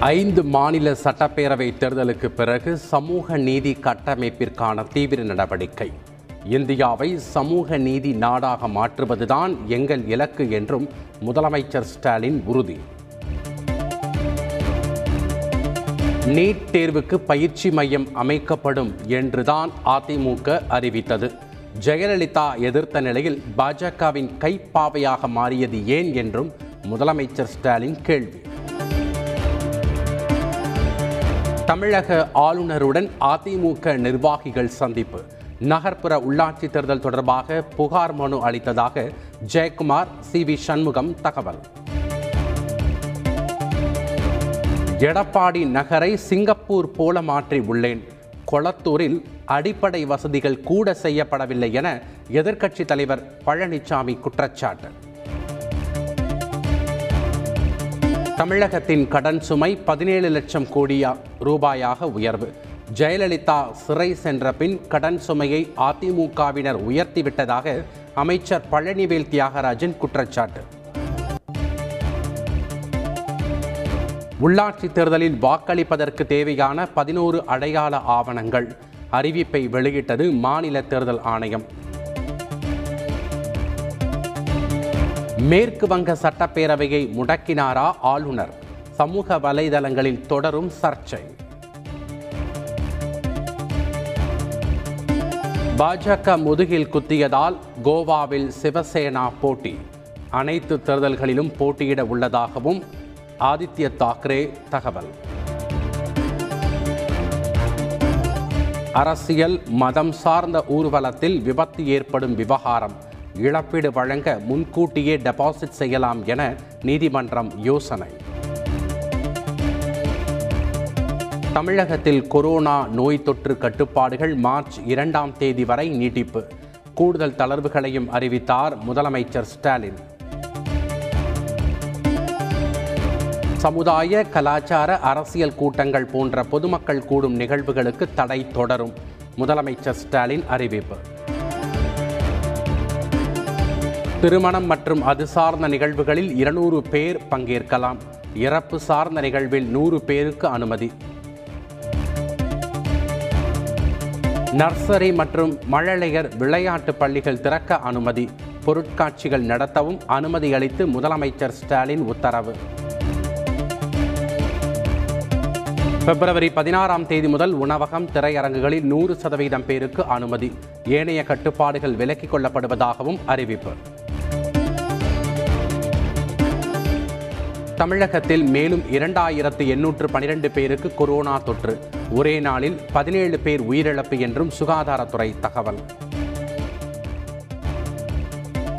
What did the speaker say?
ஐந்து மாநில சட்டப்பேரவை தேர்தலுக்கு பிறகு சமூக நீதி கட்டமைப்பிற்கான தீவிர நடவடிக்கை. இந்தியாவை சமூக நீதி நாடாக மாற்றுவதுதான் எங்கள் இலக்கு என்றும் முதலமைச்சர் ஸ்டாலின் உறுதி. நீட் தேர்வுக்கு பயிற்சி மையம் அமைக்கப்படும் என்றுதான் அதிமுக அறிவித்தது. ஜெயலலிதா எதிர்த்த நிலையில் பாஜகவின் கைப்பாவையாக மாறியது ஏன் என்றும் முதலமைச்சர் ஸ்டாலின் கேள்வி. தமிழக ஆளுநருடன் அதிமுக நிர்வாகிகள் சந்திப்பு. நகர்ப்புற உள்ளாட்சி தேர்தல் தொடர்பாக புகார் மனு அளித்ததாக ஜெயக்குமார் சி. வி. சண்முகம் தகவல். எடப்பாடி நகரை சிங்கப்பூர் போல மாற்றி உள்ளேன். கொளத்தூரில் அடிப்படை வசதிகள் கூட செய்யப்படவில்லை என எதிர்க்கட்சித் தலைவர் பழனிசாமி குற்றச்சாட்டு. தமிழகத்தின் கடன் சுமை பதினேழு லட்சம் கோடியா ரூபாயாக உயர்வு. ஜெயலலிதா சிறை சென்ற பின் கடன் சுமையை அதிமுகவினர் உயர்த்திவிட்டதாக அமைச்சர் பழனிவேல் தியாகராஜன் குற்றச்சாட்டு. உள்ளாட்சி தேர்தலில் வாக்களிப்பதற்கு தேவையான பதினோரு அடையாள ஆவணங்கள். அறிவிப்பை வெளியிட்டது மாநில தேர்தல் ஆணையம். மேற்கு வங்க சட்டப்பேரவையை முடக்கினாரா ஆளுநர்? சமூக வலைதளங்களில் தொடரும் சர்ச்சை. பாஜக முதுகில் குத்தியதால் கோவாவில் சிவசேனா போட்டி. அனைத்து தேர்தல்களிலும் போட்டியிட உள்ளதாகவும் ஆதித்ய தாக்கரே தகவல். அரசியல் மதம் சார்ந்த ஊர்வலத்தில் விபத்து ஏற்படும் விவகாரம். இழப்பீடு வழங்க முன்கூட்டியே டெபாசிட் செய்யலாம் என நீதிமன்றம் யோசனை. தமிழகத்தில் கொரோனா நோய் தொற்று கட்டுப்பாடுகள் மார்ச் இரண்டாம் தேதி வரை நீட்டிப்பு. கூடுதல் தளர்வுகளையும் அறிவித்தார் முதலமைச்சர் ஸ்டாலின். சமுதாய கலாச்சார அரசியல் கூட்டங்கள் போன்ற பொதுமக்கள் கூடும் நிகழ்வுகளுக்கு தடை தொடரும் முதலமைச்சர் ஸ்டாலின் அறிவிப்பு. திருமணம் மற்றும் அது சார்ந்த நிகழ்வுகளில் இருநூறு பேர் பங்கேற்கலாம். இறப்பு சார்ந்த நிகழ்வில் நூறு பேருக்கு அனுமதி. நர்சரி மற்றும் மழலையர் விளையாட்டு பள்ளிகள் திறக்க அனுமதி. பொருட்காட்சிகள் நடத்தவும் அனுமதி அளித்து முதலமைச்சர் ஸ்டாலின் உத்தரவு. பிப்ரவரி பதினாறாம் தேதி முதல் உணவகம் திரையரங்குகளில் நூறு சதவீதம் பேருக்கு அனுமதி. ஏனைய கட்டுப்பாடுகள் விலக்கிக் கொள்ளப்படுவதாகவும் அறிவிப்பு. தமிழகத்தில் மேலும் இரண்டாயிரத்து எண்ணூற்று பனிரெண்டு பேருக்கு கொரோனா தொற்று. ஒரே நாளில் பதினேழு பேர் உயிரிழப்பு என்றும் சுகாதாரத்துறை தகவல்.